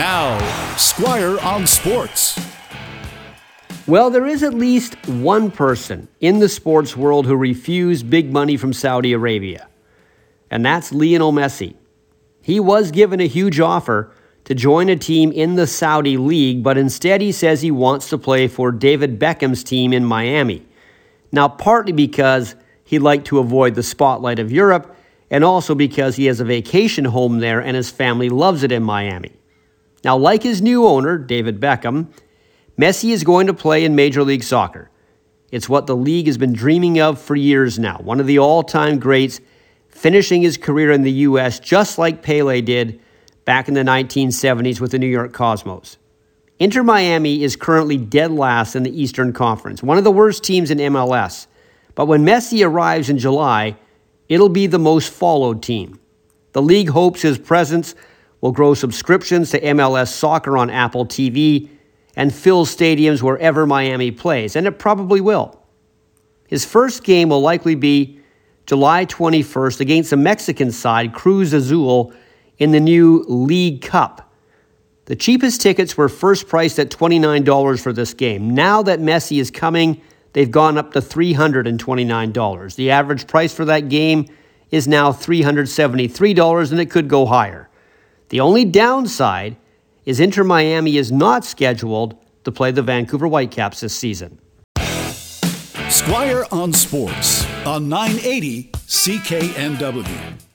Now, Squire on Sports. Well, there is at least one person in the sports world who refused big money from Saudi Arabia, and that's Lionel Messi. He was given a huge offer to join a team in the Saudi League, but instead he says he wants to play for David Beckham's team in Miami. Now, partly because he'd like to avoid the spotlight of Europe, and also because he has a vacation home there and his family loves it in Miami. Now, like his new owner, David Beckham, Messi is going to play in Major League Soccer. It's what the league has been dreaming of for years now. One of the all time greats, finishing his career in the U.S. just like Pele did back in the 1970s with the New York Cosmos. Inter Miami is currently dead last in the Eastern Conference, one of the worst teams in MLS. But when Messi arrives in July, it'll be the most followed team. The league hopes his presence will grow subscriptions to MLS soccer on Apple TV and fill stadiums wherever Miami plays, and it probably will. His first game will likely be July 21st against the Mexican side, Cruz Azul, in the new League Cup. The cheapest tickets were first priced at $29 for this game. Now that Messi is coming, they've gone up to $329. The average price for that game is now $373, and it could go higher. The only downside is Inter Miami is not scheduled to play the Vancouver Whitecaps this season. Squire on Sports on 980 CKNW.